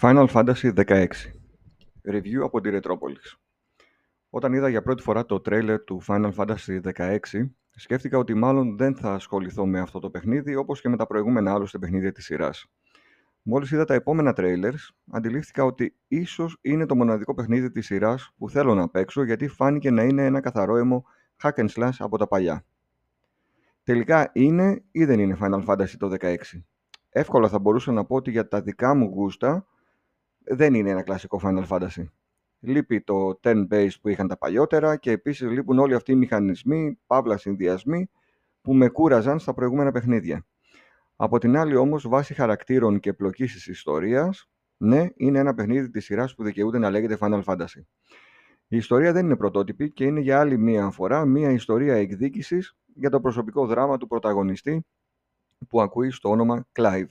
Final Fantasy XVI Review από τη Retropolis Όταν είδα για πρώτη φορά το τρέιλερ του Final Fantasy XVI, σκέφτηκα ότι μάλλον δεν θα ασχοληθώ με αυτό το παιχνίδι όπως και με τα προηγούμενα άλλωστε παιχνίδια της σειράς. Μόλις είδα τα επόμενα trailers, αντιλήφθηκα ότι ίσως είναι το μοναδικό παιχνίδι της σειράς που θέλω να παίξω γιατί φάνηκε να είναι ένα καθαρό αίμο hack and slash από τα παλιά. Τελικά είναι ή δεν είναι Final Fantasy το 16. Εύκολα θα μπορούσα να πω ότι για τα δικά μου γούστα δεν είναι ένα κλασικό Final Fantasy. Λείπει το 10 base που είχαν τα παλιότερα και επίσης λείπουν όλοι αυτοί οι μηχανισμοί, παύλα συνδυασμοί που με κούραζαν στα προηγούμενα παιχνίδια. Από την άλλη όμως, βάσει χαρακτήρων και πλοκής της ιστορίας, ναι, είναι ένα παιχνίδι της σειράς που δικαιούται να λέγεται Final Fantasy. Η ιστορία δεν είναι πρωτότυπη και είναι για άλλη μία φορά μία ιστορία εκδίκησης για το προσωπικό δράμα του πρωταγωνιστή που ακούει στο όνομα Clive.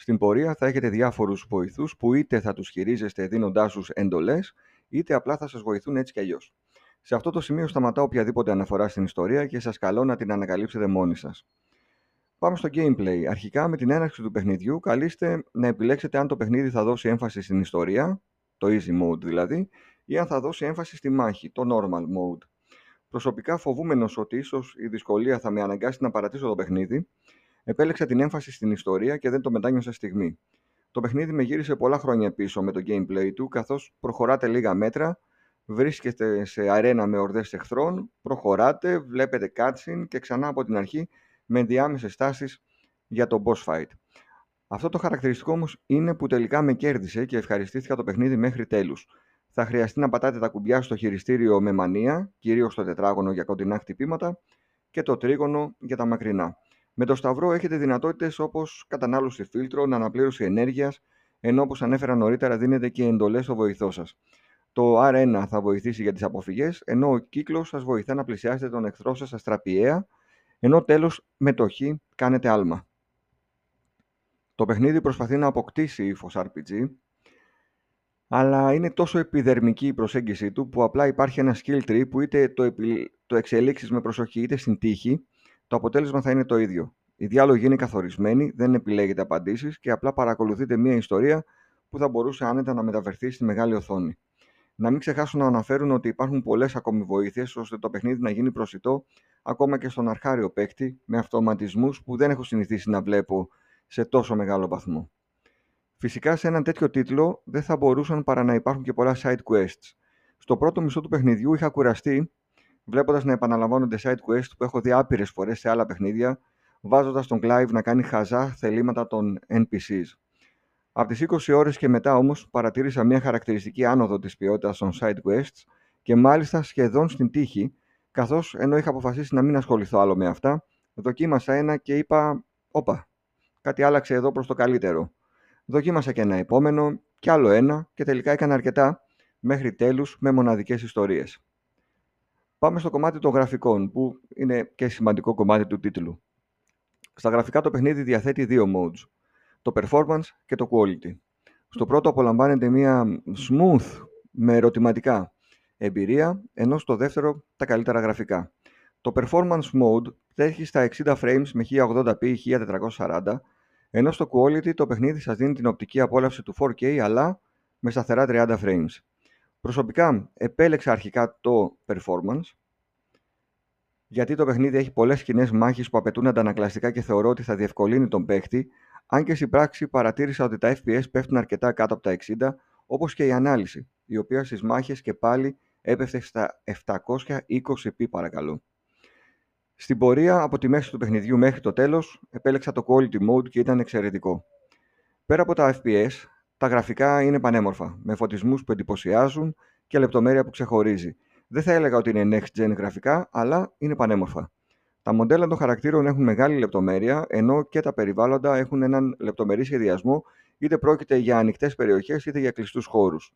Στην πορεία θα έχετε διάφορους βοηθούς που είτε θα τους χειρίζεστε δίνοντάς τους εντολές, είτε απλά θα σας βοηθούν έτσι κι αλλιώς. Σε αυτό το σημείο σταματάω οποιαδήποτε αναφορά στην ιστορία και σας καλώ να την ανακαλύψετε μόνοι σας. Πάμε στο gameplay. Αρχικά, με την έναρξη του παιχνιδιού, καλείστε να επιλέξετε αν το παιχνίδι θα δώσει έμφαση στην ιστορία, το easy mode δηλαδή, ή αν θα δώσει έμφαση στη μάχη, το normal mode. Προσωπικά φοβούμενος ότι ίσως η δυσκολία θα με αναγκάσει να παρατήσω το παιχνίδι, επέλεξα την έμφαση στην ιστορία και δεν το μετάνιωσα στιγμή. Το παιχνίδι με γύρισε πολλά χρόνια πίσω με το gameplay του, καθώς προχωράτε λίγα μέτρα, βρίσκεστε σε αρένα με ορδές εχθρών, προχωράτε, βλέπετε cutscene και ξανά από την αρχή με ενδιάμεσες τάσει για το boss fight. Αυτό το χαρακτηριστικό όμως είναι που τελικά με κέρδισε και ευχαριστήθηκα το παιχνίδι μέχρι τέλους. Θα χρειαστεί να πατάτε τα κουμπιά στο χειριστήριο με μανία, κυρίως το τετράγωνο για κοντινά χτυπήματα και το τρίγωνο για τα μακρινά. Με το Σταυρό έχετε δυνατότητες όπως κατανάλωση φίλτρων, αναπλήρωση ενέργειας, ενώ όπως ανέφερα νωρίτερα δίνετε και εντολές στο βοηθό σας. Το R1 θα βοηθήσει για τις αποφυγές, ενώ ο κύκλος σας βοηθά να πλησιάσετε τον εχθρό σας αστραπιαία, ενώ τέλος με το Χ κάνετε άλμα. Το παιχνίδι προσπαθεί να αποκτήσει ύφος RPG, αλλά είναι τόσο επιδερμική η προσέγγιση του που απλά υπάρχει ένα skill tree που είτε το, επι... το εξελίξεις με προσοχή είτε στην τύχη το αποτέλεσμα θα είναι το ίδιο. Οι διάλογοι είναι καθορισμένοι, δεν επιλέγετε απαντήσεις και απλά παρακολουθείτε μία ιστορία που θα μπορούσε άνετα να μεταφερθεί στη μεγάλη οθόνη. Να μην ξεχάσουν να αναφέρουν ότι υπάρχουν πολλές ακόμη βοήθειες ώστε το παιχνίδι να γίνει προσιτό ακόμα και στον αρχάριο παίκτη με αυτοματισμούς που δεν έχω συνηθίσει να βλέπω σε τόσο μεγάλο βαθμό. Φυσικά σε έναν τέτοιο τίτλο δεν θα μπορούσαν παρά να υπάρχουν και πολλά side quests. Στο πρώτο μισό του παιχνιδιού είχα κουραστεί βλέποντας να επαναλαμβάνονται side quest που έχω δει άπειρες φορές σε άλλα παιχνίδια, βάζοντας τον Clive να κάνει χαζά θελήματα των NPCs. Από τις 20 ώρες και μετά όμως παρατήρησα μια χαρακτηριστική άνοδο της ποιότητας των side quests και μάλιστα σχεδόν στην τύχη, καθώς ενώ είχα αποφασίσει να μην ασχοληθώ άλλο με αυτά, δοκίμασα ένα και είπα: Όπα, κάτι άλλαξε εδώ προς το καλύτερο. Δοκίμασα και ένα επόμενο, και άλλο ένα, και τελικά έκανα αρκετά μέχρι τέλους με μοναδικές ιστορίες. Πάμε στο κομμάτι των γραφικών, που είναι και σημαντικό κομμάτι του τίτλου. Στα γραφικά το παιχνίδι διαθέτει δύο modes, το performance και το quality. Στο πρώτο απολαμβάνεται μια smooth με ερωτηματικά εμπειρία, ενώ στο δεύτερο τα καλύτερα γραφικά. Το performance mode τρέχει στα 60 frames με 1080p ή 1440, ενώ στο quality το παιχνίδι σας δίνει την οπτική απόλαυση του 4K αλλά με σταθερά 30 frames. Προσωπικά επέλεξα αρχικά το performance γιατί το παιχνίδι έχει πολλές κοινές μάχες που απαιτούν αντανακλαστικά και θεωρώ ότι θα διευκολύνει τον παίχτη, αν και στην πράξη παρατήρησα ότι τα FPS πέφτουν αρκετά κάτω από τα 60, όπως και η ανάλυση, η οποία στις μάχες και πάλι έπεφτε στα 720p παρακαλώ. Στην πορεία από τη μέση του παιχνιδιού μέχρι το τέλος επέλεξα το Quality Mode και ήταν εξαιρετικό. Πέρα από τα FPS, τα γραφικά είναι πανέμορφα, με φωτισμούς που εντυπωσιάζουν και λεπτομέρεια που ξεχωρίζει. Δεν θα έλεγα ότι είναι next gen γραφικά, αλλά είναι πανέμορφα. Τα μοντέλα των χαρακτήρων έχουν μεγάλη λεπτομέρεια, ενώ και τα περιβάλλοντα έχουν έναν λεπτομερή σχεδιασμό, είτε πρόκειται για ανοιχτές περιοχές είτε για κλειστούς χώρους.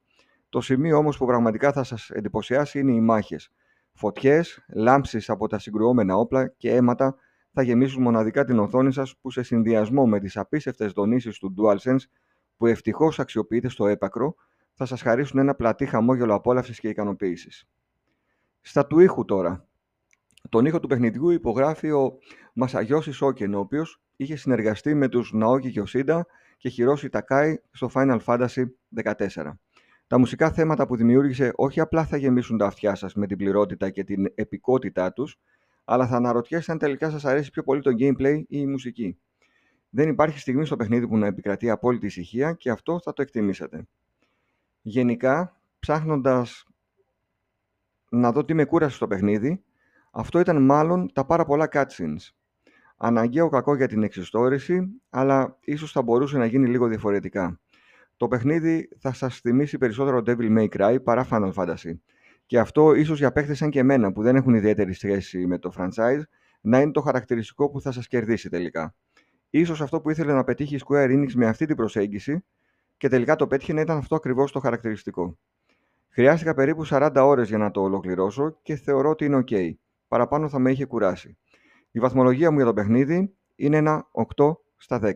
Το σημείο όμως που πραγματικά θα σας εντυπωσιάσει είναι οι μάχες. Φωτιές, λάμψεις από τα συγκρουόμενα όπλα και αίματα θα γεμίσουν μοναδικά την οθόνη σας που σε συνδυασμό με τις απίστευτες δονήσεις του DualSense που ευτυχώς αξιοποιείται στο έπακρο, θα σας χαρίσουν ένα πλατή χαμόγελο απόλαυσης και ικανοποίησης. Στα του ήχου τώρα. Τον ήχο του παιχνιδιού υπογράφει ο Μασαγιώσης Σόκεν, ο οποίος είχε συνεργαστεί με τους Ναόκη Γιωσίντα και Hiroshi Takai στο Final Fantasy 14. Τα μουσικά θέματα που δημιούργησε όχι απλά θα γεμίσουν τα αυτιά σας με την πληρότητα και την επικότητά τους, αλλά θα αναρωτιέσετε αν τελικά σας αρέσει πιο πολύ το gameplay ή η μουσική. Δεν υπάρχει στιγμή στο παιχνίδι που να επικρατεί απόλυτη ησυχία και αυτό θα το εκτιμήσετε. Γενικά, ψάχνοντας να δω τι με κούρασε στο παιχνίδι, αυτό ήταν μάλλον τα πάρα πολλά cutscenes. Αναγκαίο κακό για την εξιστόρηση, αλλά ίσως θα μπορούσε να γίνει λίγο διαφορετικά. Το παιχνίδι θα σας θυμίσει περισσότερο Devil May Cry παρά Final Fantasy. Και αυτό ίσως για παίχτες σαν και εμένα που δεν έχουν ιδιαίτερη σχέση με το franchise, να είναι το χαρακτηριστικό που θα σας κερδίσει τελικά. Ίσως αυτό που ήθελε να πετύχει η Square Enix με αυτή την προσέγγιση και τελικά το πέτυχε να ήταν αυτό ακριβώς το χαρακτηριστικό. Χρειάστηκα περίπου 40 ώρες για να το ολοκληρώσω και θεωρώ ότι είναι ok. Παραπάνω θα με είχε κουράσει. Η βαθμολογία μου για το παιχνίδι είναι ένα 8 στα 10.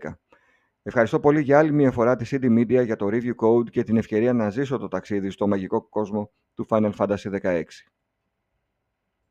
Ευχαριστώ πολύ για άλλη μια φορά τη CD Media για το Review Code και την ευκαιρία να ζήσω το ταξίδι στο μαγικό κόσμο του Final Fantasy XVI.